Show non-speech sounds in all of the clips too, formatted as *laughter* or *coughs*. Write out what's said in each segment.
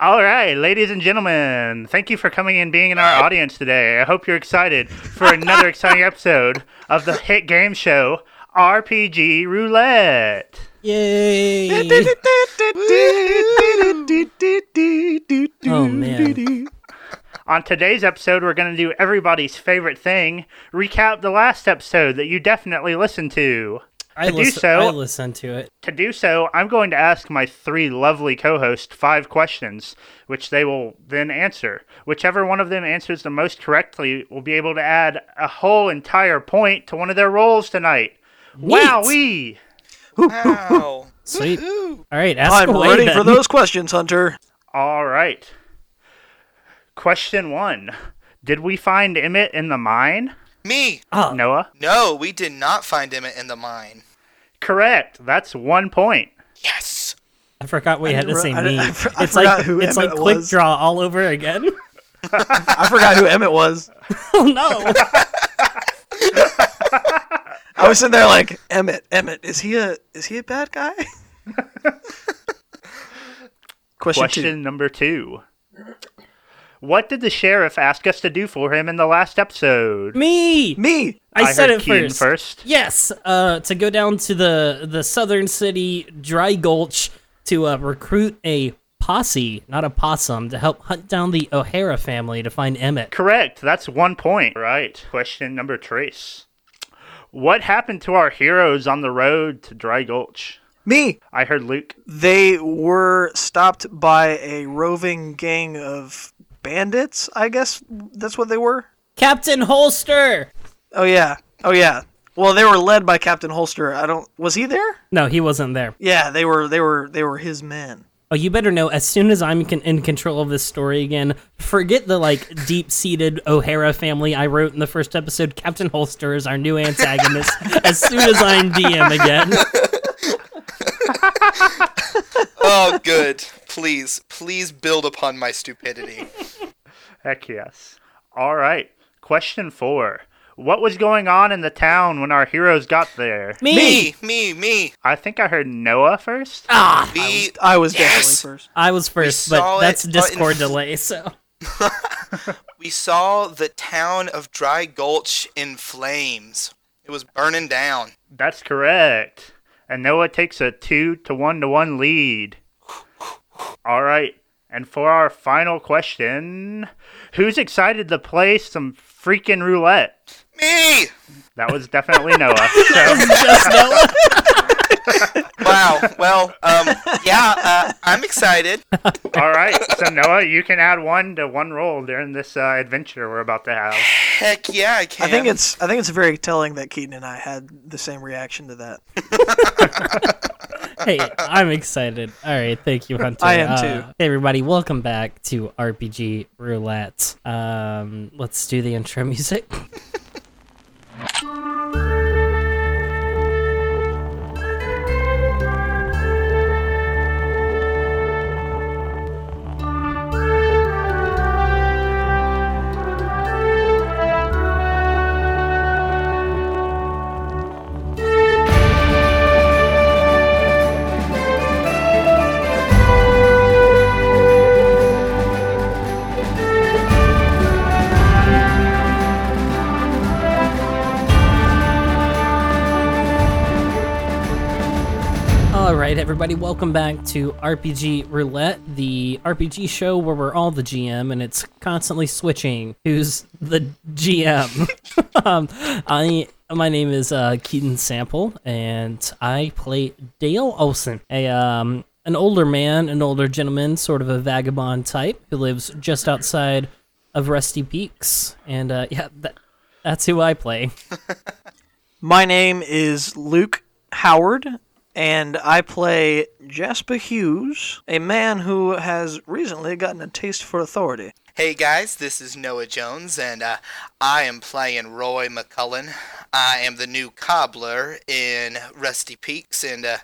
All right, ladies and gentlemen, thank you for coming and being in our audience today. I hope you're excited for another *laughs* exciting episode of the hit game show RPG Roulette. Yay! oh man. On today's episode, we're going to do everybody's favorite thing recap the last episode that you definitely listened to. I To do so- I listened to it. To do so, I'm going to ask my three lovely co hosts five questions, which they will then answer. Whichever one of them answers the most correctly will be able to add a whole entire point to one of their rolls tonight. Wowee! Wow. Sweet. Woohoo. All right, ask I'm away ready then. for those questions, Hunter. All right. Question one Did we find Emmett in the mine? Me. Oh, Noah? No, we did not find Emmett in the mine. Correct. That's one point. Yes. I forgot we I had to didn't say re- I I I it's like who it's like quick was. draw all over again. *laughs* I forgot who Emmett was. *laughs* oh no! I was sitting there like Emmett. Emmett, is he a is he a bad guy? *laughs* Question, Question number two. What did the sheriff ask us to do for him in the last episode? me. Me. I, said heard it Keaton first. first. Yes, uh, to go down to the the southern city Dry Gulch to uh, recruit a posse, not a possum, to help hunt down the O'Hara family to find Emmett. Correct. That's one point. Right. Question number trace. What happened to our heroes on the road to Dry Gulch? Me. I heard Luke. They were stopped by a roving gang of bandits. I guess that's what they were. Captain Holster. Oh yeah. Oh yeah. Well, they were led by Captain Holster. I don't. Was he there? No, he wasn't there. Yeah, they were. They were. They were his men. Oh, you better know. As soon as I'm con- in control of this story again, forget the like deep-seated O'Hara family I wrote in the first episode. Captain Holster is our new antagonist. *laughs* as soon as I'm DM again, *laughs* Oh, good. Please, please build upon my stupidity. *laughs* Heck yes. All right. Question four. What was going on in the town when our heroes got there? me. Me, me, me. I think I heard Noah first. Ah, We, I was Yes! definitely first. I was first, saw but that's it, Discord in- delay. So *laughs* we saw the town of Dry Gulch in flames. It was burning down. That's correct. And Noah takes a two to one to one lead. All right. And for our final question, who's excited to play some freaking roulette? Me! That was definitely Noah. *laughs* So, just Noah. *laughs* Wow. Well, um, yeah, uh, I'm excited. all right. So Noah, you can add one to one roll during this uh, adventure we're about to have. Heck yeah, I can. I think it's. I think it's very telling that Keaton and I had the same reaction to that. *laughs* hey, I'm excited. All right, thank you, Hunter. I am Uh, too. hey, everybody, welcome back to RPG Roulette. Um, let's do the intro music. *laughs* welcome back to RPG Roulette, the RPG show where we're all the GM and it's constantly switching who's the GM. *laughs* um, I my name is uh, Keaton Sample and I play Dale Olson, a um an older man, an older gentleman, sort of a vagabond type who lives just outside of Rusty Peaks, and uh, yeah, that, that's who I play. *laughs* My name is Luke Howard, and I play Jasper Hughes, a man who has recently gotten a taste for authority. Hey guys, this is Noah Jones, and uh, I am playing Roy McCullen. I am the new cobbler in Rusty Peaks, and uh,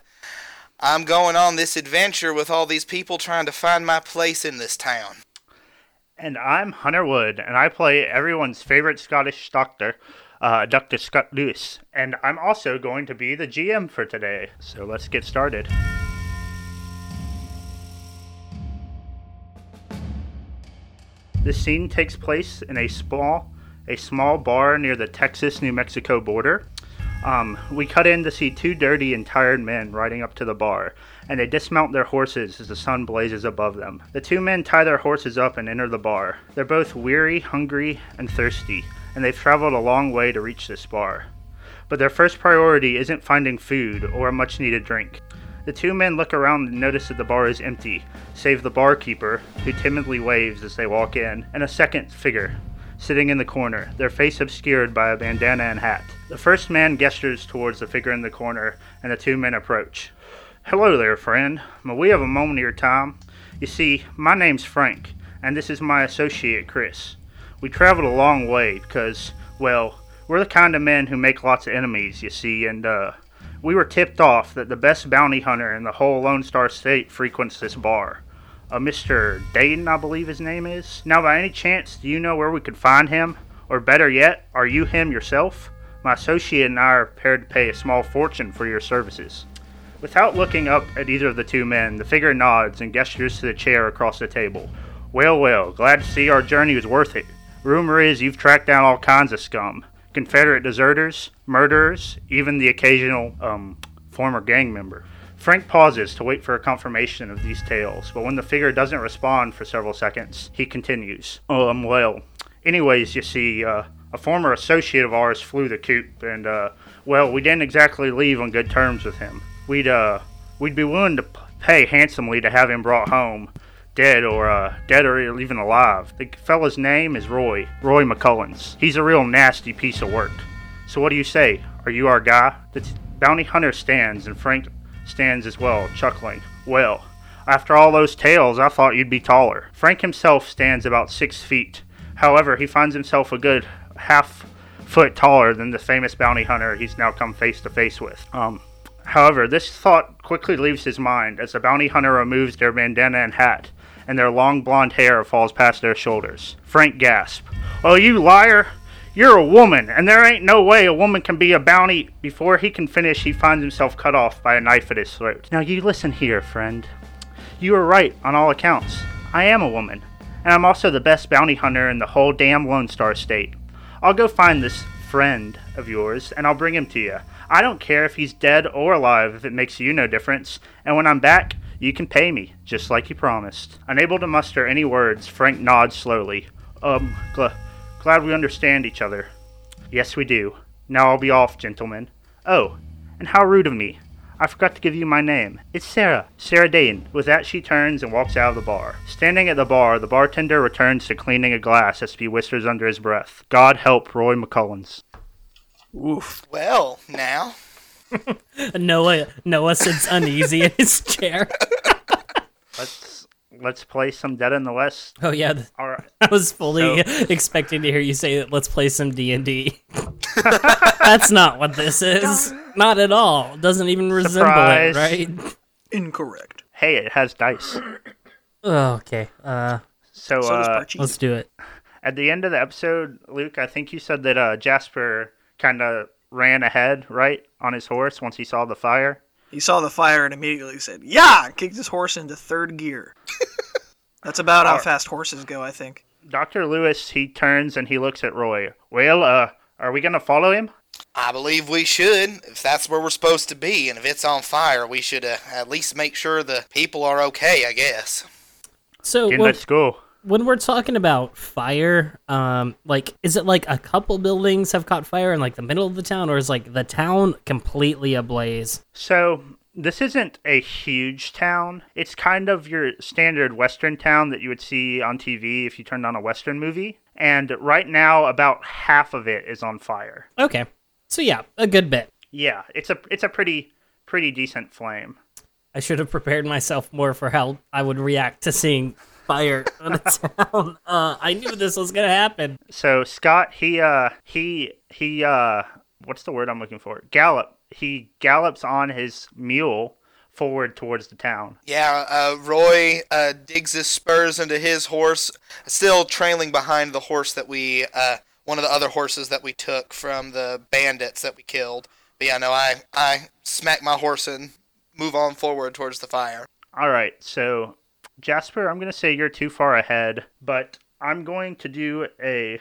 I'm going on this adventure with all these people trying to find my place in this town. And I'm Hunter Wood, and I play everyone's favorite Scottish doctor, uh, Dr. Scott Lewis. And I'm also going to be the GM for today. So let's get started. This scene takes place in a small, a small bar near the Texas-New Mexico border. Um, we cut in to see two dirty and tired men riding up to the bar, and they dismount their horses as the sun blazes above them. The two men tie their horses up and enter the bar. They're both weary, hungry, and thirsty, and they've traveled a long way to reach this bar. But their first priority isn't finding food or a much needed drink. The two men look around and notice that the bar is empty, save the barkeeper, who timidly waves as they walk in, and a second figure, sitting in the corner, their face obscured by a bandana and hat. The first man gestures towards the figure in the corner, and the two men approach. Hello there, friend. May we have a moment of your time? You see, my name's Frank, and this is my associate, Chris. We traveled a long way because, well, we're the kind of men who make lots of enemies, you see, and, uh, we were tipped off that the best bounty hunter in the whole Lone Star State frequents this bar. A Mr. Dayton, I believe his name is. Now, by any chance, do you know where we could find him? Or better yet, are you him yourself? My associate and I are prepared to pay a small fortune for your services. Without looking up at either of the two men, the figure nods and gestures to the chair across the table. Well, well, glad to see our journey was worth it. Rumor is you've tracked down all kinds of scum Confederate deserters, murderers, even the occasional, um, former gang member. Frank pauses to wait for a confirmation of these tales, but when the figure doesn't respond for several seconds, he continues. Um, well, anyways, you see, uh, a former associate of ours flew the coop, and, uh, well, we didn't exactly leave on good terms with him. We'd, uh, we'd be willing to pay handsomely to have him brought home, dead or, uh, dead or even alive. The fella's name is Roy, Roy McCullens. He's a real nasty piece of work. So what do you say? Are you our guy? The t- bounty hunter stands, and Frank stands as well, chuckling. Well, after all those tales, I thought you'd be taller. Frank himself stands about six feet. However, he finds himself a good half foot taller than the famous bounty hunter he's now come face to face with. Um, however, this thought quickly leaves his mind as the bounty hunter removes their bandana and hat, and their long blonde hair falls past their shoulders. Frank gasps, Oh, you liar! You're a woman, and there ain't no way a woman can be a bounty. Before he can finish, he finds himself cut off by a knife at his throat. Now, you listen here, friend. You are right on all accounts. I am a woman, and I'm also the best bounty hunter in the whole damn Lone Star State. I'll go find this friend of yours, and I'll bring him to you. I don't care if he's dead or alive if it makes you no difference, and when I'm back, you can pay me, just like you promised. Unable to muster any words, Frank nods slowly. Um, gl- glad we understand each other. Yes, we do. Now I'll be off, gentlemen. Oh, and how rude of me. I forgot to give you my name. It's Sarah, Sarah Dayton. With that, she turns and walks out of the bar. Standing at the bar, the bartender returns to cleaning a glass as he whispers under his breath, God help Roy McCullens. Oof. Well, now. Noah Noah sits uneasy in his chair. Let's let's play some Dead in the West. Oh yeah, All right. I was fully *laughs* expecting to hear you say that. Let's play some D and D. *laughs* That's not what this is. Not at all. Doesn't even resemble Surprise. it, right? Incorrect. Hey, it has dice. Oh, okay. Uh, So, So uh, Parcheesi. let's do it. at the end of the episode, Luke, I think you said that uh, Jasper kind of ran ahead, right, on his horse once he saw the fire. He saw the fire and immediately said, "Yeah!" and kicked his horse into third gear. *laughs* That's about how fast horses go, I think. Dr. Lewis, he turns and he looks at Roy. Well, uh, are we going to follow him? I believe we should, if that's where we're supposed to be, and if it's on fire, we should uh, at least make sure the people are okay, I guess. So Then when, let's go. When we're talking about fire, um, like, is it like a couple buildings have caught fire in like the middle of the town, or is like the town completely ablaze? So, this isn't a huge town. It's kind of your standard Western town that you would see on TV if you turned on a Western movie. And right now, about half of it is on fire. Okay, so yeah, a good bit. Yeah, it's a it's a pretty pretty decent flame. I should have prepared myself more for how I would react to seeing fire *laughs* on a town. Uh, I knew this was gonna happen. So Scott, he uh he he uh what's the word I'm looking for? Gallop. He gallops on his mule forward towards the town. Yeah, uh, Roy uh, digs his spurs into his horse, still trailing behind the horse that we, uh, one of the other horses that we took from the bandits that we killed. But yeah, no, I, I smack my horse and move on forward towards the fire. All right. So Jasper, I'm going to say you're too far ahead, but I'm going to do a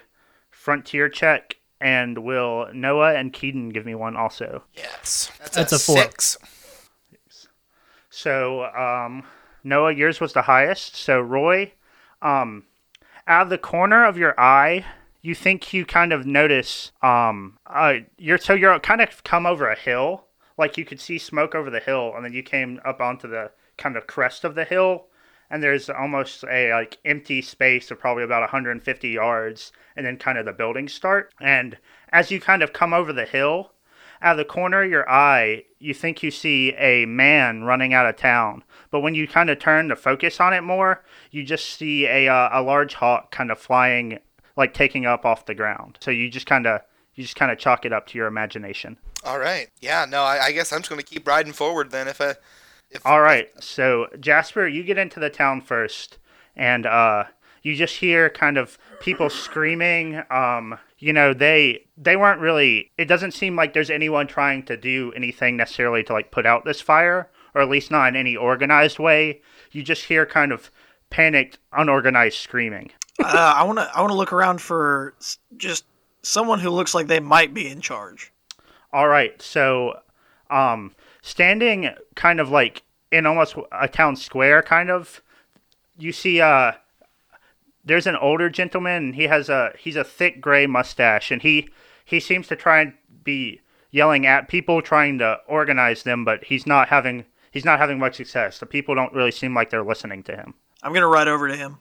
frontier check, and will Noah and Keaton give me one also? Yes. That's, That's a, a four. six. So, um, Noah, yours was the highest. So, Roy, um, out of the corner of your eye, you think you kind of notice, um, uh, you're so you're kind of come over a hill, like you could see smoke over the hill, and then you came up onto the kind of crest of the hill, and there's almost a like empty space of probably about 150 yards, and then kind of the buildings start. And as you kind of come over the hill, out of the corner of your eye, you think you see a man running out of town. But when you kind of turn to focus on it more, you just see a, uh, a large hawk kind of flying, like taking up off the ground. So you just kind of you just kind of chalk it up to your imagination. All right. Yeah. No, I, I guess I'm just gonna keep riding forward then. If I, if All right. So Jasper, you get into the town first, and uh, you just hear kind of people screaming. Um, you know, they they weren't really. It doesn't seem like there's anyone trying to do anything necessarily to like put out this fire, or at least not in any organized way. You just hear kind of panicked, unorganized screaming. uh, I want to I want to look around for just someone who looks like they might be in charge. All right. So, um, standing kind of like in almost a town square, kind of, you see, uh, there's an older gentleman. And he has a he's a thick gray mustache, and he he seems to try and be yelling at people, trying to organize them, but he's not having he's not having much success. The people don't really seem like they're listening to him. I'm gonna ride over to him.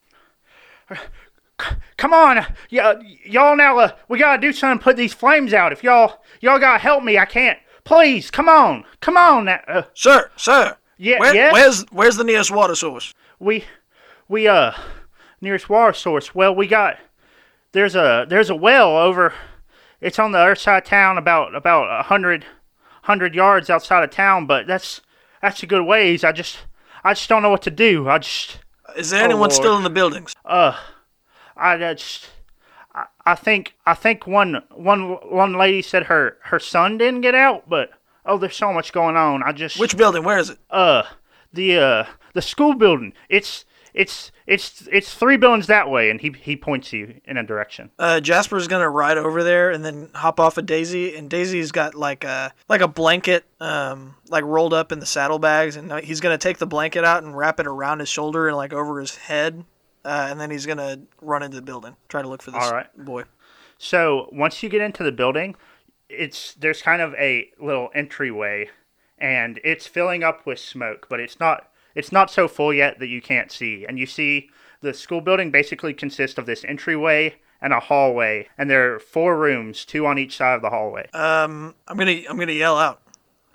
Come on, y- y'all now. Uh, we gotta do something. Put these flames out. If y'all y'all gotta help me, I can't. Please, come on, come on. Uh, Sir, sir. Yeah, Where, yes? Where's where's the nearest water source? we we uh nearest water source well we got there's a there's a well over it's on the other side of town about about a hundred hundred yards outside of town but that's that's a good ways i just i just don't know what to do i just Is there anyone Lord. still in the buildings? uh i just I, I think i think one one one lady said her her son didn't get out but oh there's so much going on i just Which building? Where is it? uh the uh the school building. It's it's it's it's three buildings that way, and he he points you in a direction. Uh, Jasper's gonna ride over there and then hop off of Daisy, and Daisy's got like a like a blanket, um, like rolled up in the saddlebags, and he's gonna take the blanket out and wrap it around his shoulder and like over his head, uh, and then he's gonna run into the building, try to look for this All right. boy. So once you get into the building, it's there's kind of a little entryway, and it's filling up with smoke, but it's not it's not so full yet that you can't see. And you see the school building basically consists of this entryway and a hallway, and there are four rooms, two on each side of the hallway. Um, I'm gonna I'm gonna yell out,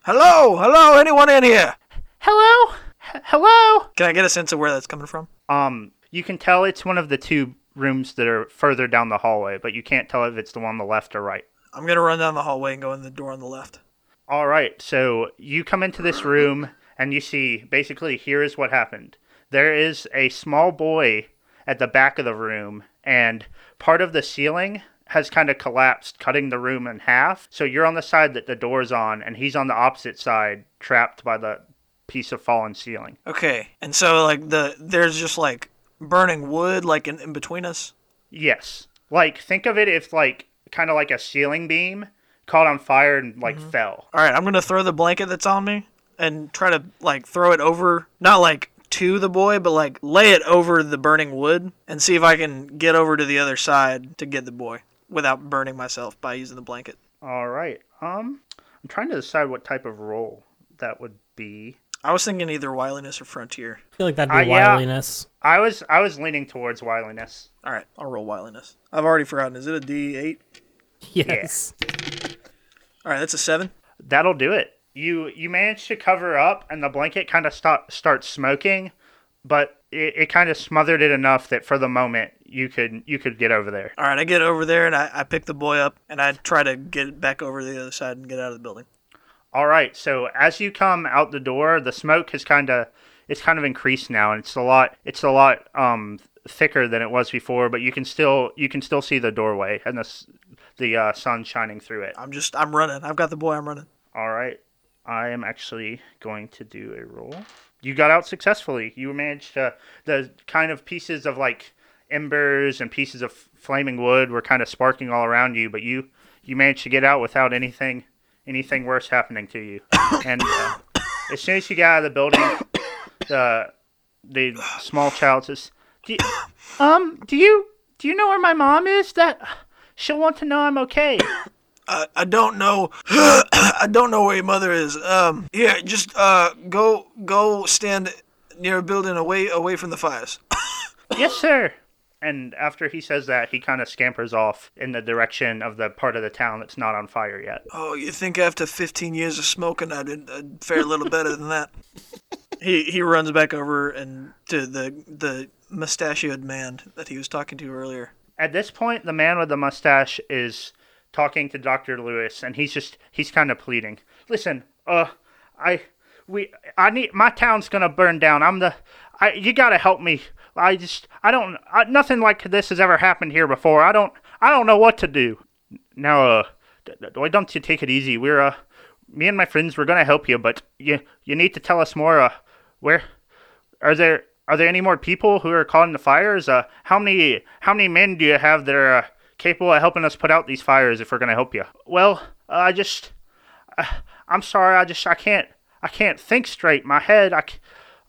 "Hello, hello, anyone in here?" Hello, H- hello. Can I get a sense of where that's coming from? Um, you can tell it's one of the two rooms that are further down the hallway, but you can't tell if it's the one on the left or right. I'm gonna run down the hallway and go in the door on the left. All right, so you come into this room and you see basically here is what happened. There is a small boy at the back of the room, and part of the ceiling has kind of collapsed, cutting the room in half. So you're on the side that the door's on, and he's on the opposite side, trapped by the piece of fallen ceiling. Okay, and so like the there's just like burning wood like in, in between us. Yes. Like think of it if like kind of like a ceiling beam caught on fire and like fell. All right, I'm gonna throw the blanket that's on me and try to like throw it over, not like to the boy, but like lay it over the burning wood and see if I can get over to the other side to get the boy without burning myself by using the blanket. All right. Um I'm trying to decide what type of role that would be. I was thinking either wiliness or frontier. I feel like that'd Uh, be yeah. wiliness. I was I was leaning towards wiliness. All right, I'll roll wiliness. I've already forgotten. Is it a D8? Yes. All right, that's a seven. That'll do it. You you manage to cover up and the blanket kind of start starts smoking, but it, it kind of smothered it enough that for the moment you could you could get over there. All right, I get over there and I, I pick the boy up and I try to get back over to the other side and get out of the building. All right. So as you come out the door, the smoke has kind of it's kind of increased now, and it's a lot it's a lot um thicker than it was before. But you can still you can still see the doorway and the the uh, sun shining through it. I'm just I'm running. I've got the boy. I'm running. All right. I am actually going to do a roll. You got out successfully. You managed to the kind of pieces of like embers and pieces of flaming wood were kind of sparking all around you, but you you managed to get out without anything anything worse happening to you. And uh, as soon as you get out of the building, the *coughs* the small child says, do you, "Um, do you do you know where my mom is? That she'll want to know I'm okay." *coughs* I, I don't know. *coughs* I don't know where your mother is. Um, here, just uh, go go stand near a building away away from the fires. yes, sir. And after he says that, he kind of scampers off in the direction of the part of the town that's not on fire yet. Oh, you think after 15 years of smoking, I'd, I'd fare a little better than that? *laughs* he he runs back over and to the the mustachioed man that he was talking to earlier. At this point, the man with the mustache is talking to Dr. Lewis and he's just he's kind of pleading. Listen, uh I we I need my town's going to burn down. I'm the I you got to help me. I just I don't I, nothing like this has ever happened here before. I don't I don't know what to do. Now uh why don't you take it easy? We're uh me and my friends we're to help you, but you you need to tell us more uh where are there are there any more people who are calling the fires? Uh how many how many men do you have that are uh, capable of helping us put out these fires if we're to help you? Well, uh, I just uh, I'm sorry. I just I can't I can't think straight. My head I c-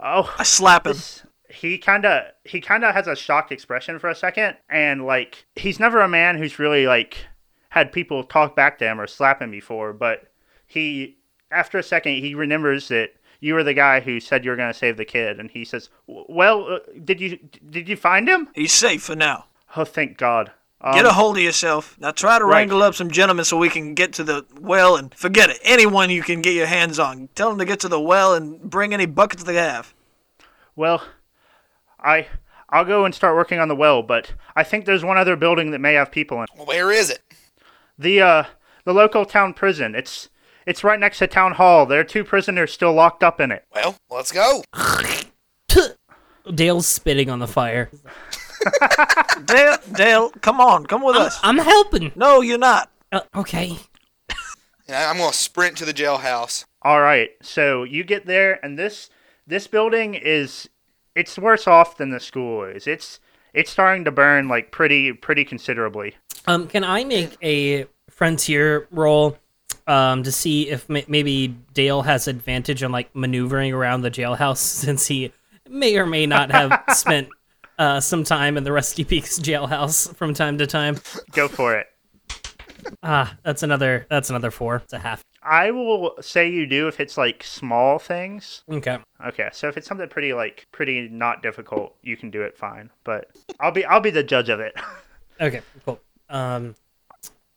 oh I slap him. this- he kind of he kind of has a shocked expression for a second and like he's never a man who's really like had people talk back to him or slap him before but he after a second he remembers that you were the guy who said you were going to save the kid and he says well uh, did you did you find him He's safe for now. oh thank god um, Get a hold of yourself. Now try to right. wrangle up some gentlemen so we can get to the well and forget it. Anyone you can get your hands on. Tell them to get to the well and bring any buckets they have. well i i'll go and start working on the well but i think there's one other building that may have people in Where is it? the uh the local town prison it's it's right next to town hall there are two prisoners still locked up in it Well, let's go. *laughs* Dale's spitting on the fire. *laughs* Dale, Dale, come on, come with us. I'm helping. No, you're not. Uh, okay. And I- I'm gonna sprint to the jailhouse. All right, so you get there, and this this building is it's worse off than the school is. It's it's starting to burn like pretty pretty considerably. Um, can I make a frontier roll um, to see if ma- maybe Dale has advantage on like maneuvering around the jailhouse *laughs* since he may or may not have *laughs* spent uh, some time in the Rusty Peaks jailhouse from time to time? Go for it. Ah, that's another. That's another four. It's a half. I will say you do if it's like small things. Okay. Okay, so if it's something pretty like pretty not difficult, you can do it fine. But I'll be I'll be the judge of it. *laughs* Okay. Cool. Um.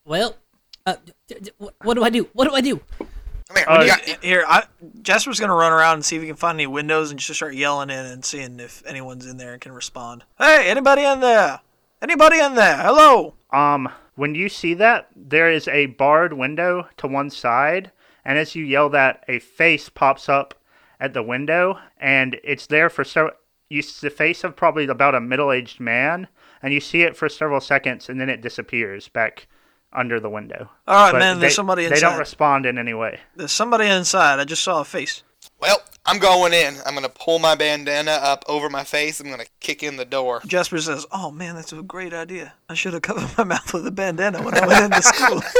Well, uh, d- d- wh- what do I do? What do I do? Come here. Uh, you got- Here, I, Jasper's gonna run around and see if he can find any windows and just start yelling in and seeing if anyone's in there and can respond. Hey, anybody in there? Anybody in there? Hello. Um, when you see that, there is a barred window to one side, and as you yell that, a face pops up at the window, and it's there for so you s- the face of probably about a middle-aged man, and you see it for several seconds, and then it disappears back under the window. All right, But man. There's they- somebody They don't respond in any way. There's somebody inside. I just saw a face. Well, I'm going in. I'm gonna pull my bandana up over my face. I'm gonna kick in the door. Jasper says, "Oh man, that's a great idea. I should have covered *laughs* my mouth with a bandana when I went into school." *laughs*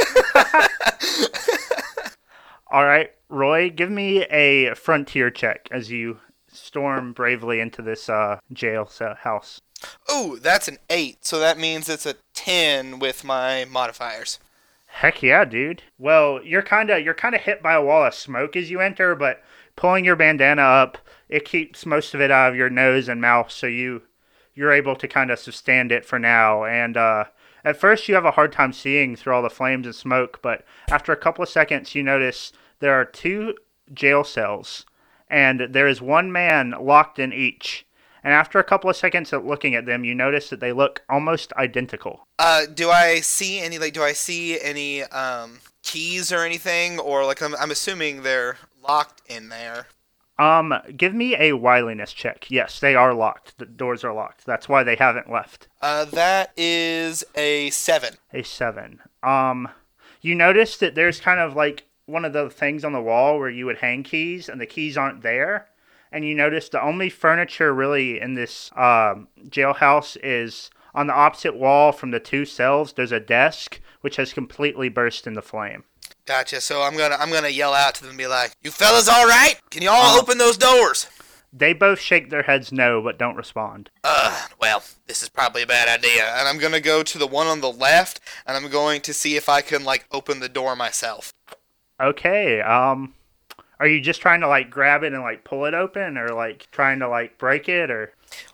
All right, Roy, give me a frontier check as you storm bravely into this uh, jail house. Oh, that's an eight. So that means it's a ten with my modifiers. Heck yeah, dude. Well, you're kind of you're kind of hit by a wall of smoke as you enter, but pulling your bandana up, it keeps most of it out of your nose and mouth, so you you're able to kind of sustain it for now. And uh, at first, you have a hard time seeing through all the flames and smoke, but after a couple of seconds, you notice there are two jail cells, and there is one man locked in each. And after a couple of seconds of looking at them, you notice that they look almost identical. Uh, do I see any like? Do I see any um keys or anything? Or like I'm I'm assuming they're locked in there. Um, give me a wiliness check. Yes, they are locked. The doors are locked. That's why they haven't left. Uh, that is a seven. A seven. Um, you notice that there's kind of like one of the things on the wall where you would hang keys, and the keys aren't there. And you notice the only furniture really in this um, jailhouse is on the opposite wall from the two cells, there's a desk which has completely burst into flame. Gotcha. So I'm gonna I'm gonna yell out to them and be like, "You fellas, all right? Can you all open those doors?" They both shake their heads no, but don't respond. Uh, well, this is probably a bad idea. And I'm gonna go to the one on the left, and I'm going to see if I can like open the door myself. Okay, um, are you just trying to like grab it and like pull it open, or like trying to like break it, or?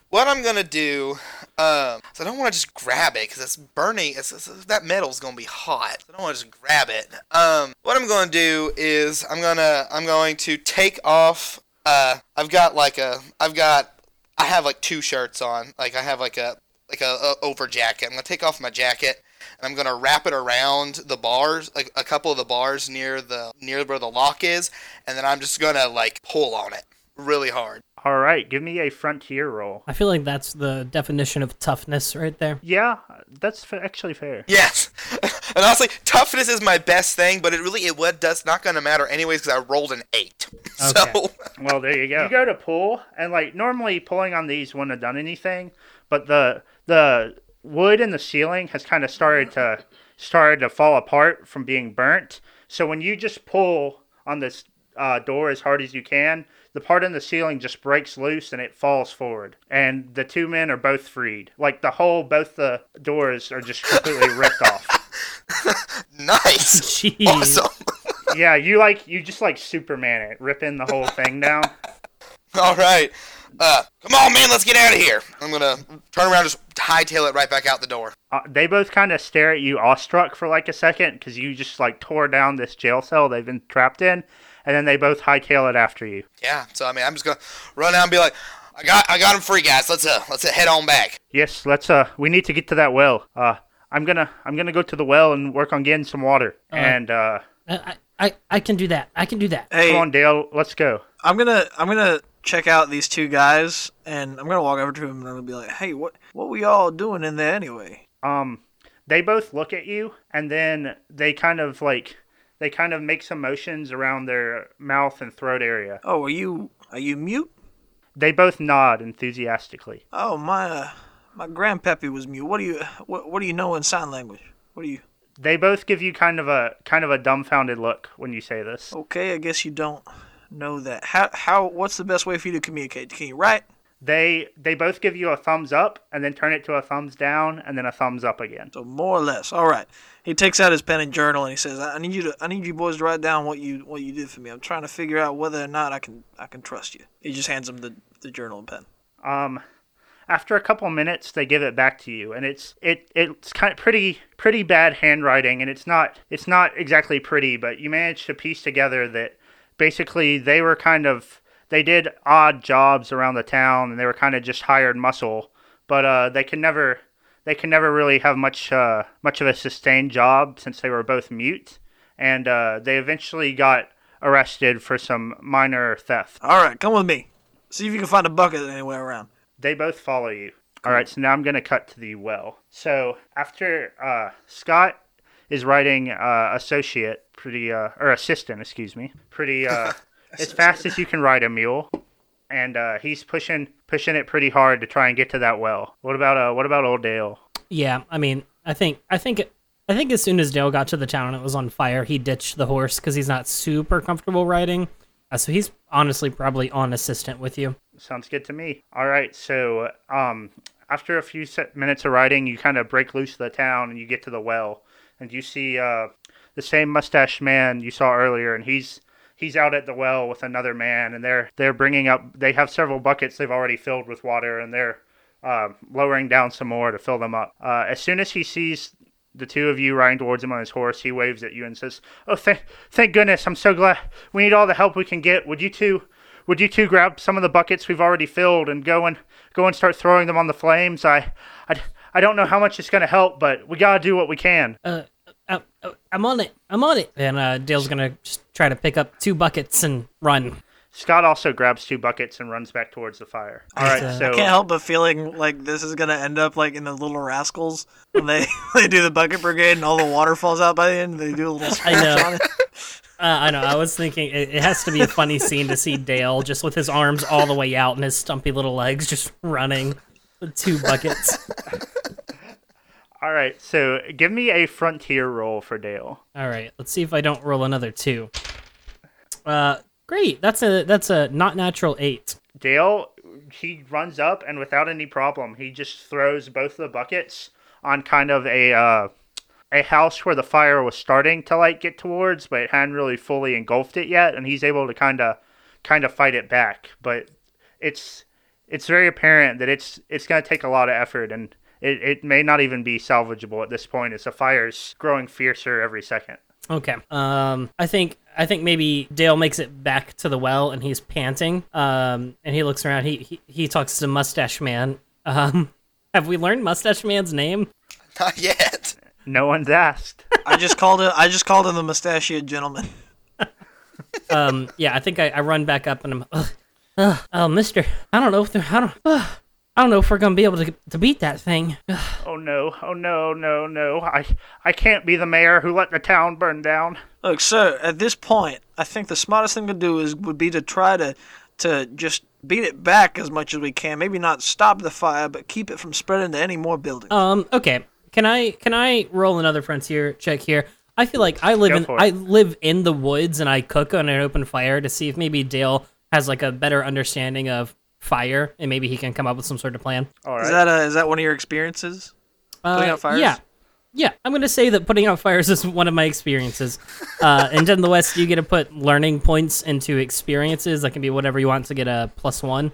What I'm gonna do, um, so I don't want to just grab it because it's burning. It's, it's, that metal's gonna be hot. So I don't want to just grab it. Um, what I'm gonna do is I'm gonna I'm going to take off. Uh, I've got like a I've got I have like two shirts on. Like I have like a like a, a over jacket. I'm gonna take off my jacket and I'm gonna wrap it around the bars, like a couple of the bars near the near where the lock is, and then I'm just gonna like pull on it really hard. All right, give me a frontier roll. I feel like that's the definition of toughness right there. Yeah, that's fa- actually fair. Yes, *laughs* and honestly, toughness is my best thing, but it really it what does not gonna matter anyways because I rolled an eight. *laughs* So *laughs* Well, there you go. You go to pull, and like normally pulling on these wouldn't have done anything, but the the wood in the ceiling has kind of started to started to fall apart from being burnt. So when you just pull on this uh, door as hard as you can, the part in the ceiling just breaks loose and it falls forward. And the two men are both freed. Like the whole, both the doors are just completely ripped off. *laughs* nice, *laughs* Jeez. awesome. *laughs* Yeah, you like you just like Superman it, ripping the whole thing down. All right, uh, come on, man, let's get out of here. I'm gonna turn around, just hightail it right back out the door. Uh, they both kind of stare at you awestruck for like a second because you just like tore down this jail cell they've been trapped in, and then they both hightail it after you. Yeah, so I mean, I'm just gonna run out and be like, I got I got him free, guys. Let's uh let's uh, head on back. Yes, let's uh, we need to get to that well. Uh, I'm gonna I'm gonna go to the well and work on getting some water. And uh, I, I, I can do that. I can do that. Hey, come on, Dale, let's go. I'm gonna I'm gonna check out these two guys, and I'm gonna walk over to them and I'm gonna be like, "Hey, what what were y'all doing in there anyway?" Um, they both look at you, and then they kind of like they kind of make some motions around their mouth and throat area. Oh, are you are you mute? They both nod enthusiastically. Oh, my uh, my grandpappy was mute. What do you what what do you know in sign language? What do you? They both give you kind of a kind of a dumbfounded look when you say this. Okay, I guess you don't know that. How how what's the best way for you to communicate? Can you write? They they both give you a thumbs up and then turn it to a thumbs down and then a thumbs up again. So more or less. All right. He takes out his pen and journal and he says, "I need you to I need you boys to write down what you what you did for me. I'm trying to figure out whether or not I can I can trust you." He just hands him the the journal and pen. Um, after a couple minutes, they give it back to you, and it's it it's kind of pretty pretty bad handwriting, and it's not it's not exactly pretty, but you manage to piece together that basically they were kind of they did odd jobs around the town, and they were kind of just hired muscle, but uh, they can never they can never really have much uh, much of a sustained job since they were both mute, and uh, they eventually got arrested for some minor theft. All right, come with me. See if you can find a bucket anywhere around. They both follow you. All right, so now I'm going to cut to the well. So after uh, Scott is writing uh, associate, pretty uh, or assistant, excuse me, pretty uh, *laughs* as fast as you can ride a mule, and uh, he's pushing pushing it pretty hard to try and get to that well. What about uh, what about old Dale? Yeah, I mean, I think I think I think as soon as Dale got to the town and it was on fire, he ditched the horse because he's not super comfortable riding. Uh, so he's honestly probably on assistant with you. Sounds good to me. All right, so um, after a few minutes of riding, you kind of break loose the town and you get to the well, and you see uh, the same mustache man you saw earlier, and he's he's out at the well with another man, and they're they're bringing up. They have several buckets they've already filled with water, and they're uh, lowering down some more to fill them up. Uh, as soon as he sees the two of you riding towards him on his horse, he waves at you and says, "Oh, thank thank goodness! I'm so glad. We need all the help we can get. Would you two, Would you two grab some of the buckets we've already filled and go and go and start throwing them on the flames? I, I, I don't know how much it's going to help, but we gotta do what we can. Uh, uh, uh, I'm on it. I'm on it. And uh, Dale's gonna just try to pick up two buckets and run. Scott also grabs two buckets and runs back towards the fire. All right, uh, so I can't help but feeling like this is gonna end up like in the Little Rascals when they *laughs* they do the bucket brigade and all the water falls out by the end. They do a little *laughs* I know. on it. *laughs* Uh, I know. I was thinking it, it has to be a funny scene to see Dale just with his arms all the way out and his stumpy little legs just running with two buckets. All right, so give me a frontier roll for Dale. All right, let's see if I don't roll another two. Uh, great. That's a that's a not natural eight. Dale, he runs up and without any problem, he just throws both the buckets on kind of a uh, a house where the fire was starting to like get towards, but it hadn't really fully engulfed it yet, and he's able to kind of kind of fight it back. But it's it's very apparent that it's it's going to take a lot of effort and it, it may not even be salvageable at this point as the fire's growing fiercer every second. Okay. Um, I think I think maybe Dale makes it back to the well and he's panting. Um, and he looks around. He he, he talks to Mustache Man. Um, *laughs* have we learned Mustache Man's name? Not yet. No one's asked. *laughs* I just called it. I just called him the mustachioed gentleman. *laughs* Um, yeah, I think I, I run back up and I'm. Ugh, ugh, oh, Mister, I don't know if they're, I don't. ugh, I don't know if we're gonna be able to to beat that thing. *sighs* Oh no! Oh no! No! No! I I can't be the mayor who let the town burn down. Look, sir. At this point, I think the smartest thing to do is would be to try to to just beat it back as much as we can. Maybe not stop the fire, but keep it from spreading to any more buildings. Um, okay. Can I can I roll another frontier check here? I feel like I live Go in. I live in the woods and I cook on an open fire to see if maybe Dale has like a better understanding of fire and maybe he can come up with some sort of plan. All right. Is that a, is that one of your experiences? Putting Uh, out fires? Yeah. Yeah, I'm gonna say that putting out fires is one of my experiences. *laughs* Uh, in Den the West, you get to put learning points into experiences. That can be whatever you want to get a plus one,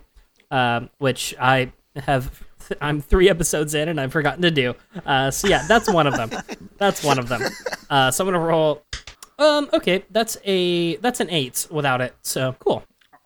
um, which I have. I'm three episodes in and I've forgotten to do. Uh, so yeah, that's one of them. *laughs* That's one of them. Uh, so I'm gonna roll. Um, okay, that's a that's an eight without it. So cool.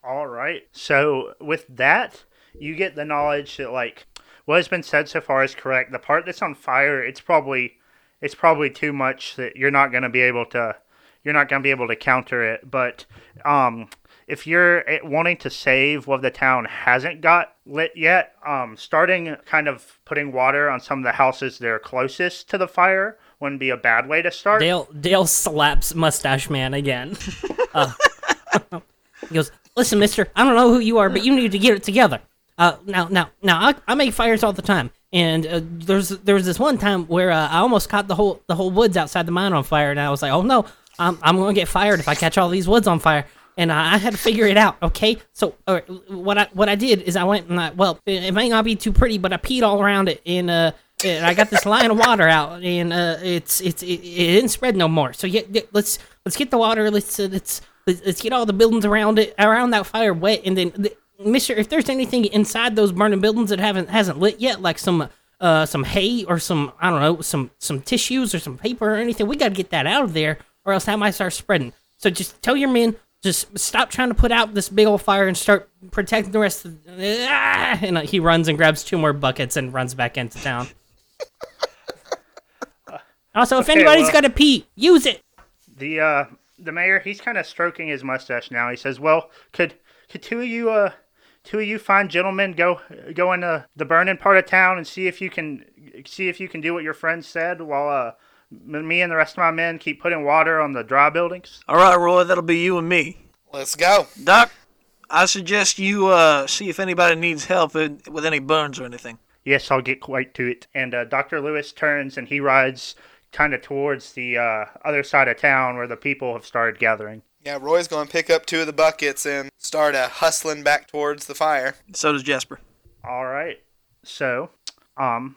All right. So with that, you get the knowledge that like what has been said so far is correct. The part that's on fire, it's probably it's probably too much that you're not going to be able to you're not going to be able to counter it. But um, if you're eh, wanting to save what the town hasn't got lit yet, um, starting kind of putting water on some of the houses that are closest to the fire wouldn't be a bad way to start. Dale Dale slaps Mustache Man again. *laughs* Uh, *laughs* he goes, "Listen, Mister, I don't know who you are, but you need to get it together. Uh, now, now, now, I, I make fires all the time, and uh, there's there was this one time where uh, I almost caught the whole the whole woods outside the mine on fire, and I was like, oh no, I'm I'm gonna get fired if I catch all these woods on fire." And I I had to figure it out. Okay, so what I what I did is I went and I well, it, it might not be too pretty, but I peed all around it, and uh, and I got this line of water out, and uh, it's it's it, it didn't spread no more. So yeah, let's let's get the water. Let's uh, let's let's let's get all the buildings around it around that fire wet, and then the, Mister, if there's anything inside those burning buildings that haven't hasn't lit yet, like some uh some hay or some I don't know some some tissues or some paper or anything, we got to get that out of there, or else that might start spreading. So just tell your men. Just stop trying to put out this big old fire and start protecting the rest of. Ah! And uh, he runs and grabs two more buckets and runs back into town. *laughs* Also, if Okay, anybody's well- got a pee, use it. the uh the mayor he's kind of stroking his mustache now he says well could could two of you uh two of you fine gentlemen go go into the burning part of town and see if you can see if you can do what your friend said while uh m- me and the rest of my men keep putting water on the dry buildings All right, Roy, that'll be you and me. Let's go. Doc, I suggest you uh, see if anybody needs help in, with any burns or anything. yes i'll get quite to it and uh, dr lewis turns and he rides kind of towards the uh, other side of town where the people have started gathering Yeah, Roy's going to pick up two of the buckets and start uh, hustling back towards the fire. So does Jasper. All right. So, um,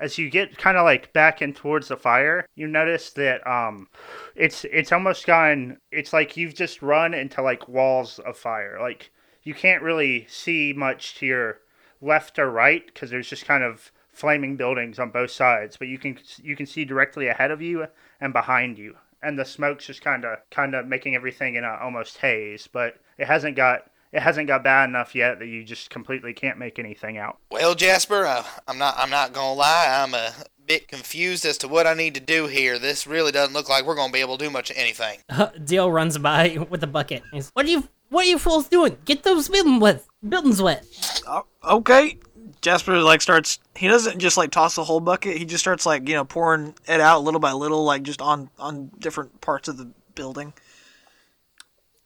as you get kind of like back in towards the fire, you notice that um, it's it's almost gone. It's like you've just run into like walls of fire. Like you can't really see much to your left or right because there's just kind of flaming buildings on both sides. But you can you can see directly ahead of you and behind you, and the smoke's just kind of kind of making everything in a almost haze. But it hasn't got it hasn't got bad enough yet that you just completely can't make anything out. Well, Jasper, uh, I'm not. I'm not gonna lie. I'm a bit confused as to what I need to do here. This really doesn't look like we're gonna be able to do much of anything. *laughs* Dale runs by with a bucket. He's, what are you what are you fools doing? Get those buildings wet. Buildings wet. Oh, okay. Jasper like starts. He doesn't just like toss the whole bucket. He just starts like you know pouring it out little by little, like just on on different parts of the building.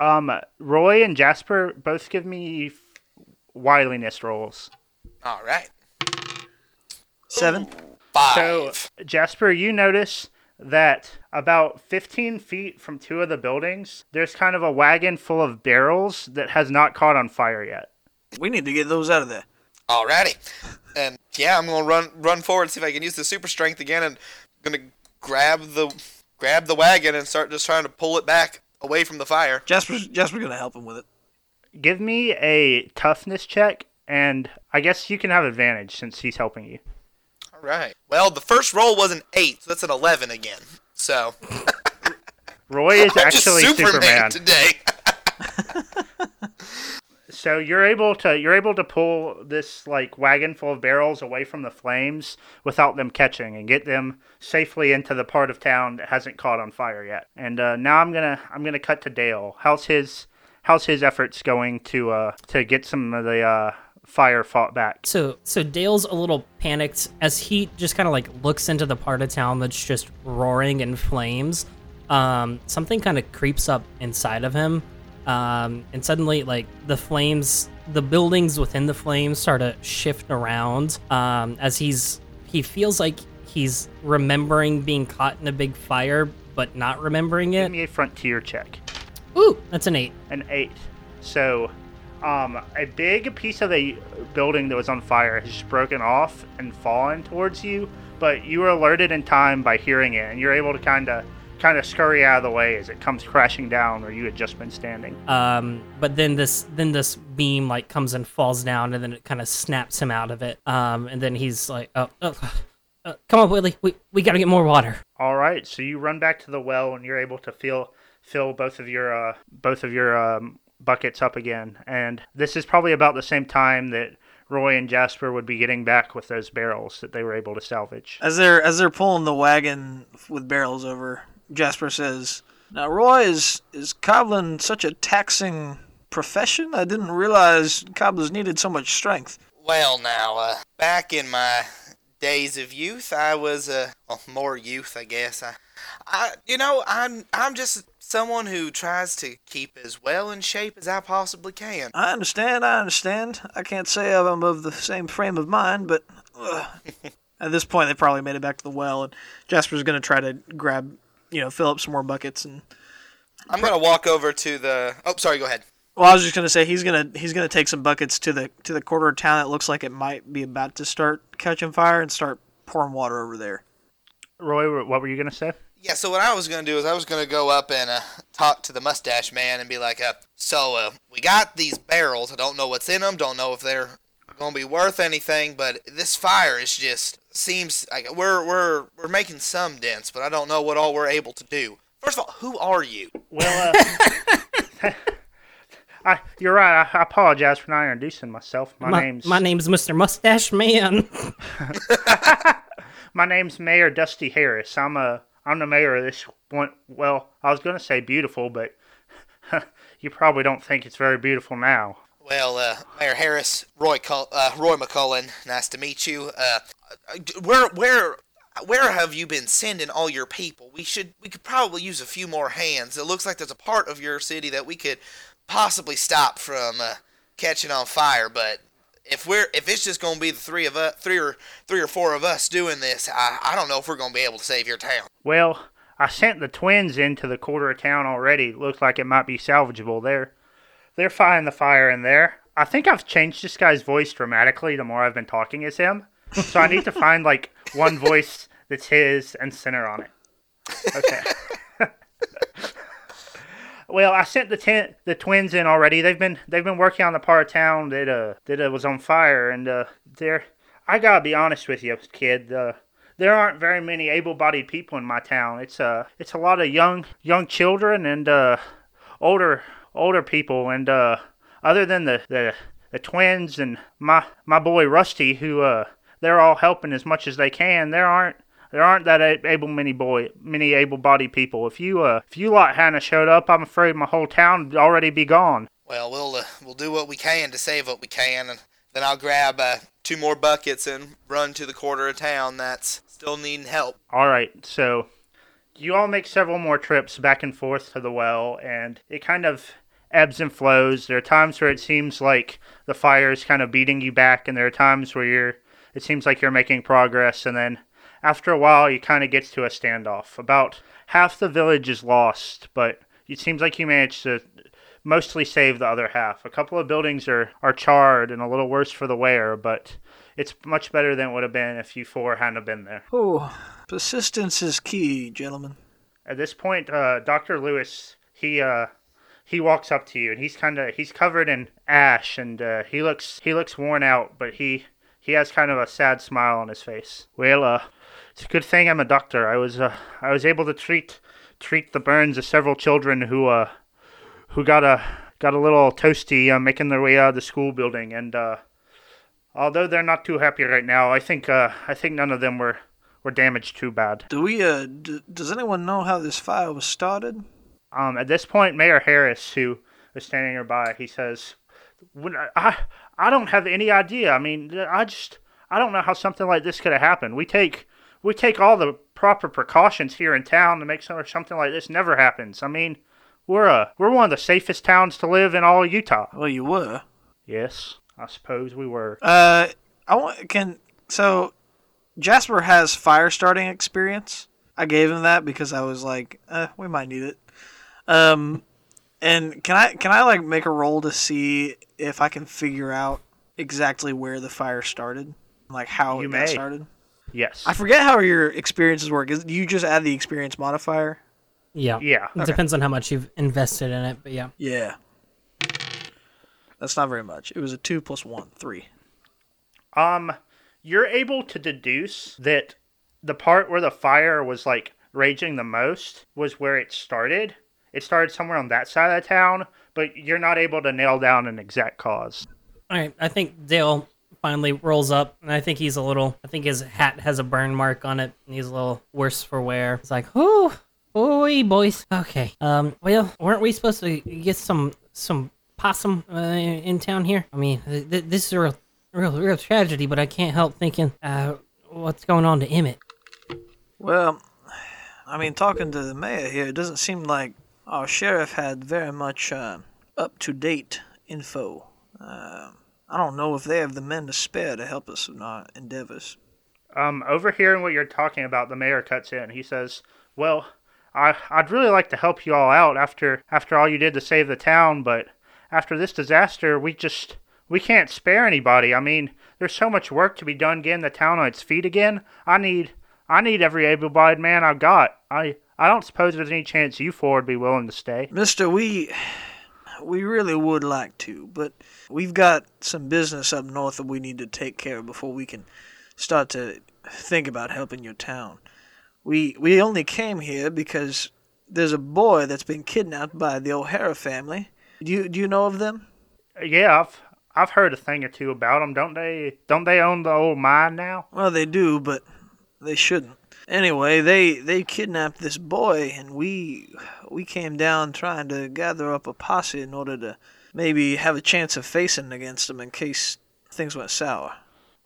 Um, Roy and Jasper both give me wiliness rolls. All right. Seven. Five. So, Jasper, you notice that about 15 feet from two of the buildings, there's kind of a wagon full of barrels that has not caught on fire yet. We need to get those out of there. Alrighty. And yeah, I'm gonna run run forward, see if I can use the super strength again, and I'm gonna grab the grab the wagon and start just trying to pull it back away from the fire. Jasper's Jasper's gonna help him with it. Give me a toughness check, and I guess you can have advantage since he's helping you. All right. Well, the first roll was an eight, so that's an eleven again. So Roy is *laughs* I'm just actually Superman, Superman. today. *laughs* So you're able to you're able to pull this like wagon full of barrels away from the flames without them catching and get them safely into the part of town that hasn't caught on fire yet. And uh, now I'm gonna I'm gonna cut to Dale. How's his how's his efforts going to uh, to get some of the uh, fire fought back? So so Dale's a little panicked as he just kind of like looks into the part of town that's just roaring in flames. Um, something kind of creeps up inside of him, um, and suddenly like the flames, the buildings within the flames start to shift around. Um, as he's he feels like he's remembering being caught in a big fire, but not remembering it. Give me a frontier check. Ooh, that's an eight. An eight. So. Um, a big piece of the building that was on fire has just broken off and fallen towards you, but you were alerted in time by hearing it, and you're able to kind of kind of scurry out of the way as it comes crashing down where you had just been standing. Um, but then this then this beam like comes and falls down, and then it kind of snaps him out of it. Um, and then he's like, "Oh, oh uh, come on, Willie, we we gotta get more water." All right, so you run back to the well, and you're able to fill fill both of your uh, both of your um, buckets up again. And this is probably about the same time that Roy and Jasper would be getting back with those barrels that they were able to salvage. As they're as they're pulling the wagon with barrels over, Jasper says, "Now, Roy, is is cobbling such a taxing profession? I didn't realize cobblers needed so much strength." Well, now, uh, back in my days of youth, I was uh, well, more youth, I guess. I, I, you know, I'm I'm just someone who tries to keep as well in shape as I possibly can. I understand. I understand. I can't say I'm of the same frame of mind, but *laughs* at this point, they probably made it back to the well, and Jasper's gonna try to grab, you know, fill up some more buckets. And I'm gonna walk over to the. Oh, sorry. Go ahead. well, I was just gonna say he's gonna he's gonna take some buckets to the to the quarter of town that looks like it might be about to start catching fire and start pouring water over there. Roy, what were you gonna say? Yeah, so what I was gonna do is I was gonna go up and uh, talk to the mustache man and be like, uh, "So uh, we got these barrels. I don't know what's in them. Don't know if they're gonna be worth anything. But this fire is just seems like we're we're we're making some dents, but I don't know what all we're able to do. First of all, who are you? Well, uh, *laughs* I, you're right. I, I apologize for not introducing myself. My, My name's my name's Mr. Mustache Man. *laughs* my name's Mayor Dusty Harris. I'm a I'm the mayor of this one. Well, I was gonna say beautiful, but *laughs* you probably don't think it's very beautiful now. Well, uh, Mayor Harris, Roy Cull- uh, Roy McCullen, nice to meet you. Uh, where where where have you been sending all your people? We should we could probably use a few more hands. It looks like there's a part of your city that we could possibly stop from uh, catching on fire, but if we're if it's just gonna be the three of us, three or three or four of us doing this, I, I don't know if we're gonna be able to save your town. Well, I sent the twins into the quarter of town already. Looks like it might be salvageable there. They're fighting the fire in there. I think I've changed this guy's voice dramatically the more I've been talking as him. So I need to find like one voice that's his and center on it. Okay. *laughs* well, I sent the ten, the twins in already. They've been they've been working on the part of town that uh that uh, was on fire, and uh, they're. I gotta be honest with you, kid. Uh, there aren't very many able-bodied people in my town. It's uh it's a lot of young young children and uh older older people and uh other than the the, the twins and my my boy Rusty who uh they're all helping as much as they can. There aren't there aren't that able many boy many able-bodied people. If you uh if you lot hadn't showed up, I'm afraid my whole town would already be gone. Well, we'll uh, we'll do what we can to save what we can, and then I'll grab uh, two more buckets and run to the quarter of town that's still needing help. All right, so you all make several more trips back and forth to the well, and it kind of ebbs and flows. There are times where it seems like the fire is kind of beating you back, and there are times where you're it seems like you're making progress, and then after a while, you kind of gets to a standoff. About half the village is lost, but it seems like you managed to mostly save the other half. A couple of buildings are, are charred and a little worse for the wear, but it's much better than it would have been if you four hadn't been there. Oh, persistence is key, gentlemen. At this point, uh, Doctor Lewis he uh, he walks up to you and he's kind of he's covered in ash and uh, he looks he looks worn out, but he he has kind of a sad smile on his face. Well, uh, it's a good thing I'm a doctor. I was uh, I was able to treat treat the burns of several children who uh who got a got a little toasty uh, making their way out of the school building and uh, although they're not too happy right now, I think uh, I think none of them were were damaged too bad. Do we? Uh, d- does anyone know how this fire was started? Um, at this point, Mayor Harris, who was standing nearby, he says, when I, I don't have any idea. I mean, I just, I don't know how something like this could have happened. We take, we take all the proper precautions here in town to make sure something like this never happens. I mean, we're a, we're one of the safest towns to live in all of Utah. Well, you were. Yes, I suppose we were. Uh, I want can so Jasper has fire starting experience. I gave him that because I was like, eh, we might need it. Um, and can I can I like make a roll to see if I can figure out exactly where the fire started, like how You it may. started? Yes. I forget how your experiences work. Is you just add the experience modifier? Yeah. Yeah. It depends on how much you've invested in it, but yeah. Yeah. That's not very much. It was a two plus one, three. Um, you're able to deduce that the part where the fire was like raging the most was where it started. It started somewhere on that side of the town, but you're not able to nail down an exact cause. All right, I think Dale finally rolls up, and I think he's a little. I think his hat has a burn mark on it, and he's a little worse for wear. It's like, oh, oi, boys. Okay. Um. Well, weren't we supposed to get some some possum uh, in town here? I mean, th- th- this is a real, real, real tragedy, but I can't help thinking, uh, what's going on to Emmett? Well, I mean, talking to the mayor here, it doesn't seem like our sheriff had very much uh, up to date info. Uh, I don't know if they have the men to spare to help us in our endeavors. Um, overhearing what you're talking about, the mayor cuts in. He says, "Well, I I'd really like to help you all out after after all you did to save the town, but after this disaster, we just we can't spare anybody. I mean, there's so much work to be done getting the town on its feet again. I need I need every able-bodied man I've got. I I don't suppose there's any chance you four would be willing to stay. Mister, we we really would like to, but we've got some business up north that we need to take care of before we can start to think about helping your town. We we only came here because there's a boy that's been kidnapped by the O'Hara family. Do you do you know of them? Yeah, I've I've heard a thing or two about them. Don't they? Don't they own the old mine now? Well, they do, but they shouldn't. Anyway, they they kidnapped this boy, and we we came down trying to gather up a posse in order to maybe have a chance of facing against them in case things went sour.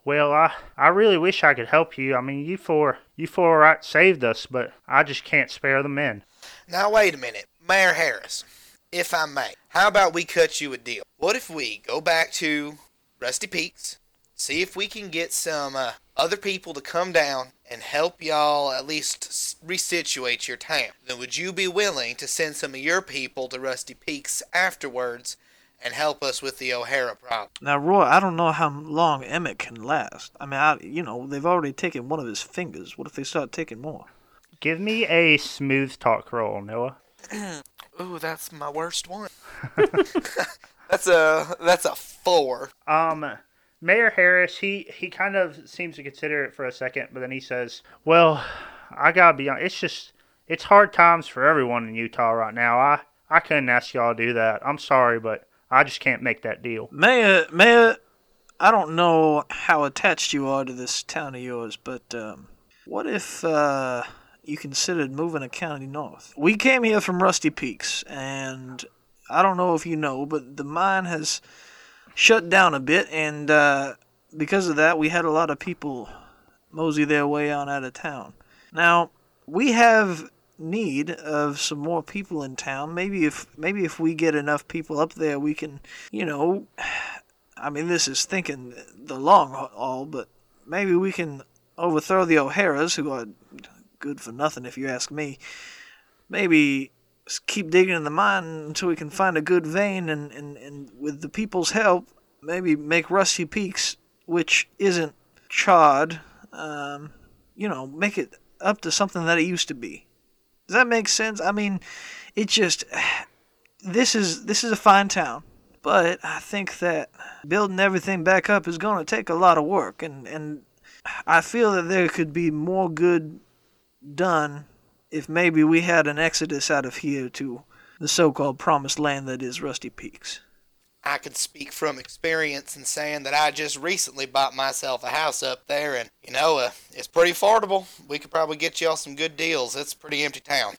Well, I I really wish I could help you. I mean, you four you four right saved us, but I just can't spare the men. Now wait a minute, Mayor Harris, if I may. How about we cut you a deal? What if we go back to Rusty Peaks, see if we can get some uh, other people to come down and help y'all at least resituate your town? Then would you be willing to send some of your people to Rusty Peaks afterwards and help us with the O'Hara problem? Now, Roy, I don't know how long Emmett can last. I mean, I, you know, they've already taken one of his fingers. What if they start taking more? Give me a smooth talk roll, Noah. *clears throat* Ooh, that's my worst one. *laughs* *laughs* that's a that's a four. Um, Mayor Harris, he he kind of seems to consider it for a second, but then he says, "Well, I gotta be honest. It's just it's hard times for everyone in Utah right now. I I couldn't ask y'all to do that. I'm sorry, but I just can't make that deal." Mayor, Mayor, I don't know how attached you are to this town of yours, but um, what if uh, you considered moving a county north? We came here from Rusty Peaks, and I don't know if you know, but the mine has shut down a bit, and uh, because of that, we had a lot of people mosey their way on out of town. Now, we have need of some more people in town. Maybe if maybe if we get enough people up there, we can, you know, *sighs* I mean, this is thinking the long haul, but maybe we can overthrow the O'Haras, who are good for nothing if you ask me. Maybe keep digging in the mine until we can find a good vein, and, and, and with the people's help, maybe make Rusty Peaks, which isn't charred, um, you know, make it up to something that it used to be. Does that make sense? I mean, it just *sighs* this is this is a fine town, but I think that building everything back up is going to take a lot of work, and and I feel that there could be more good done if maybe we had an exodus out of here to the so-called promised land that is Rusty Peaks. I can speak from experience in saying that I just recently bought myself a house up there, and you know, uh, it's pretty affordable. We could probably get y'all some good deals. It's a pretty empty town.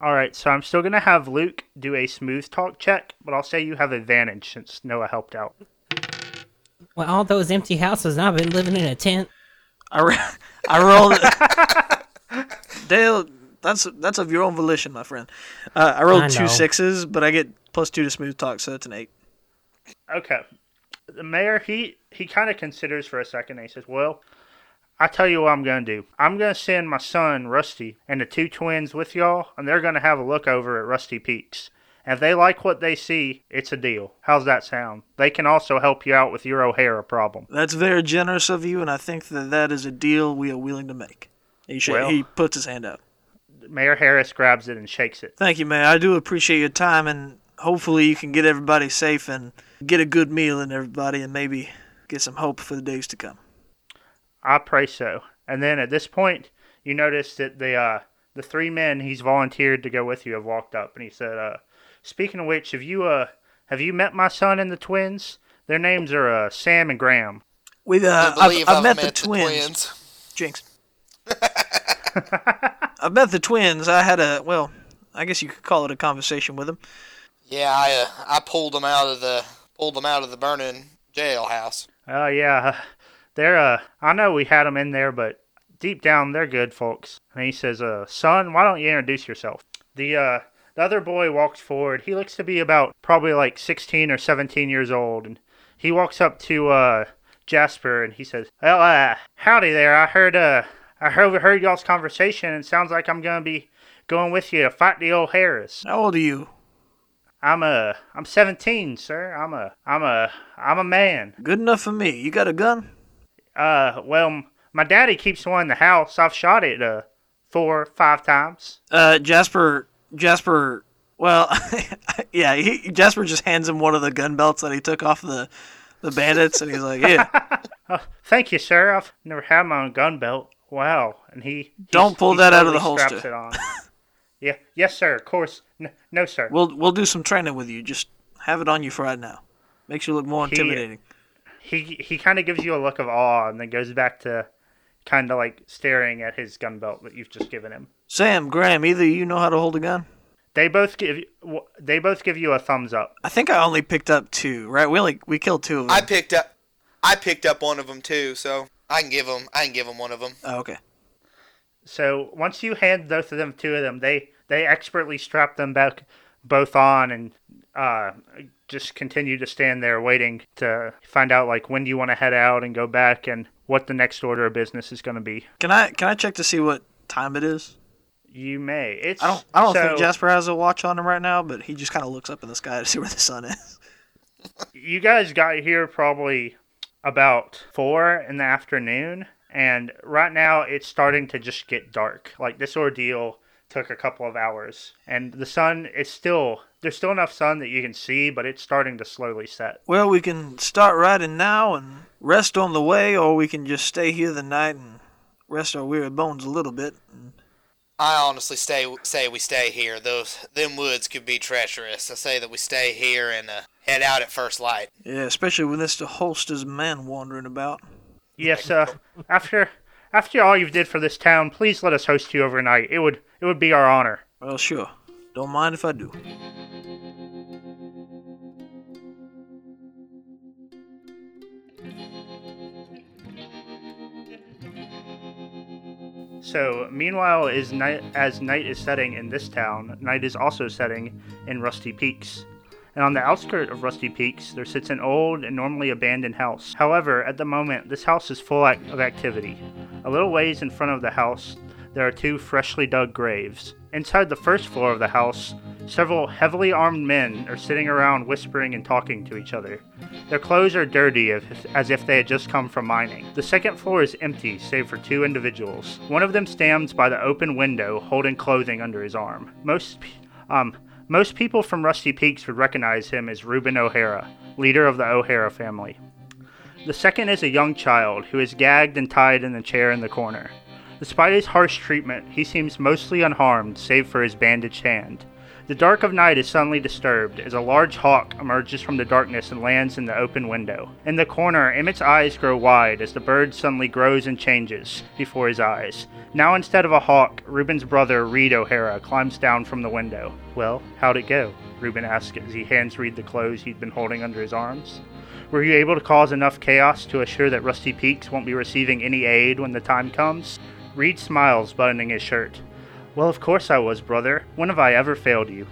All right, so I'm still gonna have Luke do a smooth talk check, but I'll say you have advantage since Noah helped out. Well, all those empty houses, I've been living in a tent. I, ro- I rolled. *laughs* Dale, that's that's of your own volition, my friend. Uh, I rolled I two know. sixes, but I get plus two to smooth talk, so it's an eight. Okay. The mayor, he he kind of considers for a second. And he says, "Well, I tell you what I'm gonna do. I'm gonna send my son Rusty and the two twins with y'all, and they're gonna have a look over at Rusty Peaks. And if they like what they see, it's a deal. How's that sound? They can also help you out with your O'Hara problem. That's very generous of you, and I think that that is a deal we are willing to make. He sh- Well- he puts his hand out. Mayor Harris grabs it and shakes it. Thank you, man. I do appreciate your time, and hopefully you can get everybody safe and get a good meal in everybody, and maybe get some hope for the days to come. I pray so. And then at this point, you notice that the uh, the three men he's volunteered to go with you have walked up, and he said, uh, "Speaking of which, have you uh have you met my son and the twins? Their names are uh, Sam and Graham. With uh, I believe I've, I've, I've met, met the twins. Jinx. *laughs* I've met the twins. I had a well, I guess you could call it a conversation with them. Yeah, I uh, I pulled them out of the pulled them out of the burning jailhouse. Oh yeah, they're uh I know we had them in there, but deep down they're good folks." And he says, "Uh, son, why don't you introduce yourself?" The uh the other boy walks forward. He looks to be about probably like 16 or 17 years old, and he walks up to uh Jasper and he says, "Well, uh, howdy there. I heard uh I overheard y'all's conversation, and it sounds like I'm gonna be going with you to fight the O'Haras. How old are you? I'm a I'm 17, sir. I'm a I'm a I'm a man. Good enough for me. You got a gun? Uh, well, my daddy keeps one in the house. I've shot it uh four five times. Uh, Jasper. Jasper. Well, *laughs* yeah. He, Jasper just hands him one of the gun belts that he took off the the bandits, and he's like, "Yeah, *laughs* Oh, thank you, sir. I've never had my own gun belt. Wow. And he, he Don't pull he that out of the slowly straps holster. It on. *laughs* yeah, yes, sir. Of course. No, no sir. we'll we'll do some training with you. Just have it on you for right now. Makes you look more intimidating." he he kind of gives you a look of awe, and then goes back to kind of like staring at his gun belt that you've just given him. Sam, Graham, either you know how to hold a gun? They both give you- they both give you a thumbs up. I think I only picked up two. Right? We only we killed two of them. I picked up I picked up one of them too, so I can give them I can give them one of them. oh, okay. So once you hand both of them two of them, they they expertly strap them back both on and uh, just continue to stand there waiting to find out like when do you want to head out and go back and what the next order of business is going to be. Can I can I check to see what time it is? You may. It's I don't I don't so, think Jasper has a watch on him right now, but he just kind of looks up in the sky to see where the sun is. You guys got here probably about four in the afternoon, and right now it's starting to just get dark. Like this ordeal took a couple of hours, and the sun is still there's still enough sun that you can see, but it's starting to slowly set. Well, we can start riding now and rest on the way, or we can just stay here the night and rest our weary bones a little bit. I honestly stay say we stay here. Those them woods could be treacherous. I say that we stay here and uh, head out at first light. Yeah, especially when there's the Holsters man wandering about. Yes, uh, after after all you've did for this town, please let us host you overnight. It would it would be our honor. Well, sure. Don't mind if I do. So, meanwhile, is night as night is setting in this town, night is also setting in Rusty Peaks. and on the outskirts of Rusty Peaks there sits an old and normally abandoned house. However, at the moment, this house is full of activity. A little ways in front of the house, there are two freshly dug graves. Inside the first floor of the house, several heavily armed men are sitting around whispering and talking to each other. Their clothes are dirty as if they had just come from mining. The second floor is empty save for two individuals. One of them stands by the open window holding clothing under his arm. Most um most people from Rusty Peaks would recognize him as Reuben O'Hara, leader of the O'Hara family. The second is a young child who is gagged and tied in the chair in the corner. Despite his harsh treatment, he seems mostly unharmed, save for his bandaged hand. The dark of night is suddenly disturbed as a large hawk emerges from the darkness and lands in the open window. In the corner, Emmett's eyes grow wide as the bird suddenly grows and changes before his eyes. Now, instead of a hawk, Reuben's brother, Reed O'Hara, climbs down from the window. Well, how'd it go? Reuben asks as he hands Reed the clothes he'd been holding under his arms. Were you able to cause enough chaos to assure that Rusty Peaks won't be receiving any aid when the time comes? Reed smiles, buttoning his shirt. Well, of course I was, brother. When have I ever failed you?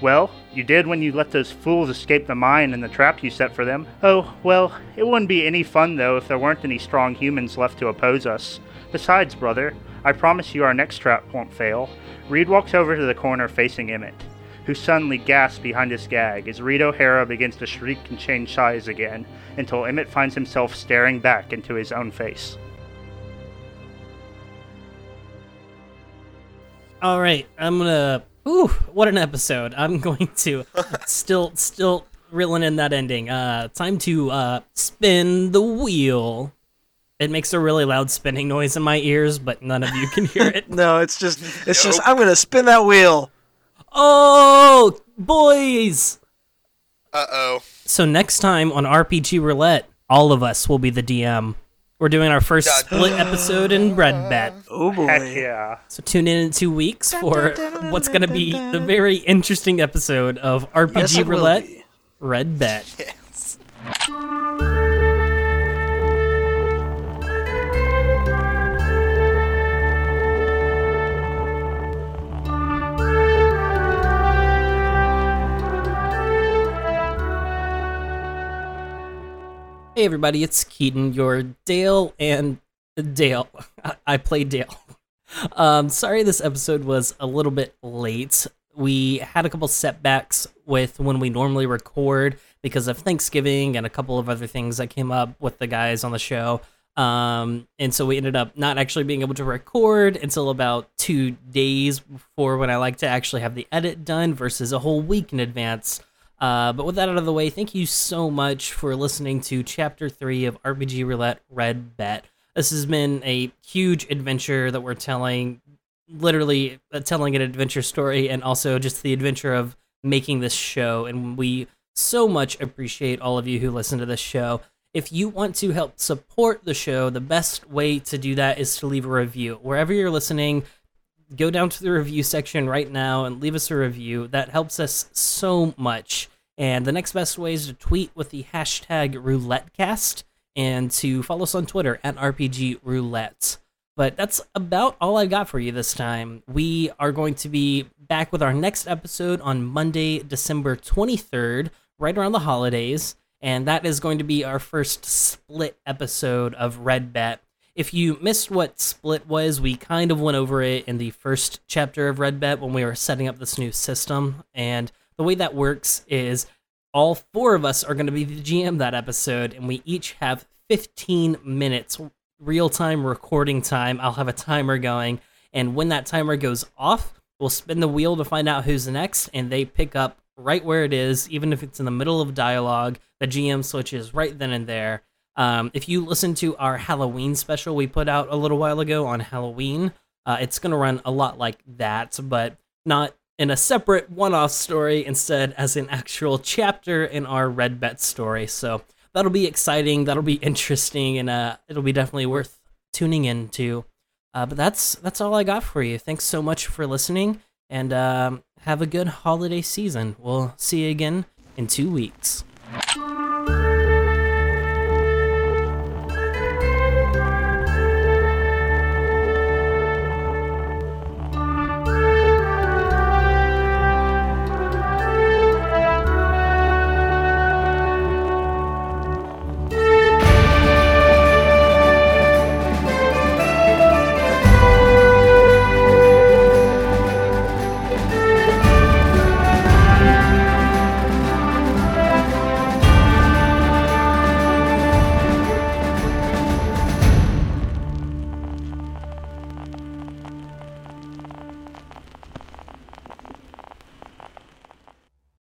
Well, you did when you let those fools escape the mine and the trap you set for them. Oh, well, it wouldn't be any fun, though, if there weren't any strong humans left to oppose us. Besides, brother, I promise you our next trap won't fail. Reed walks over to the corner facing Emmett, who suddenly gasps behind his gag as Reed O'Hara begins to shriek and change size again, until Emmett finds himself staring back into his own face. All right, I'm gonna. Ooh, what an episode! I'm *laughs* going to still, still reeling in that ending. Uh, time to uh spin the wheel. It makes a really loud spinning noise in my ears, but none of you can hear it. *laughs* no, it's just, it's just. I'm gonna spin that wheel. Oh, boys! Uh oh. So next time on RPG Roulette, all of us will be the DM. We're doing our first split episode in Red Bet. Oh boy. Heck yeah. So tune in in two weeks for what's going to be the very interesting episode of RPG Yes, Roulette. Red Bet. Yes. Hey everybody, it's Keaton, your Dale and Dale. I, *laughs* I play Dale. Um, sorry this episode was a little bit late. We had a couple setbacks with when we normally record because of Thanksgiving and a couple of other things that came up with the guys on the show. Um, and so we ended up not actually being able to record until about two days before when I like to actually have the edit done versus a whole week in advance. Uh, but with that out of the way, thank you so much for listening to Chapter 3 of RPG Roulette Red Bet. This has been a huge adventure that we're telling, literally uh, telling an adventure story, and also just the adventure of making this show. And we so much appreciate all of you who listen to this show. If you want to help support the show, the best way to do that is to leave a review. Wherever you're listening, go down to the review section right now and leave us a review. That helps us so much. And the next best way is to tweet with the hashtag RouletteCast and to follow us on Twitter at RPG Roulette. But that's about all I've got for you this time. We are going to be back with our next episode on Monday, December 23rd, right around the holidays. And that is going to be our first split episode of Red Bet. If you missed what split was, we kind of went over it in the first chapter of Red Bet when we were setting up this new system. And the way that works is all four of us are going to be the GM that episode, and we each have 15 minutes real time recording time. I'll have a timer going, and when that timer goes off, we'll spin the wheel to find out who's next, and they pick up right where it is, even if it's in the middle of dialogue. The GM switches right then and there. Um, if you listen to our Halloween special we put out a little while ago on Halloween, uh, it's going to run a lot like that, but not in a separate one off story, instead, as an actual chapter in our Red Bet story. So that'll be exciting, that'll be interesting, and uh, it'll be definitely worth tuning into. Uh, but that's that's all I got for you. Thanks so much for listening, and um, have a good holiday season. We'll see you again in two weeks.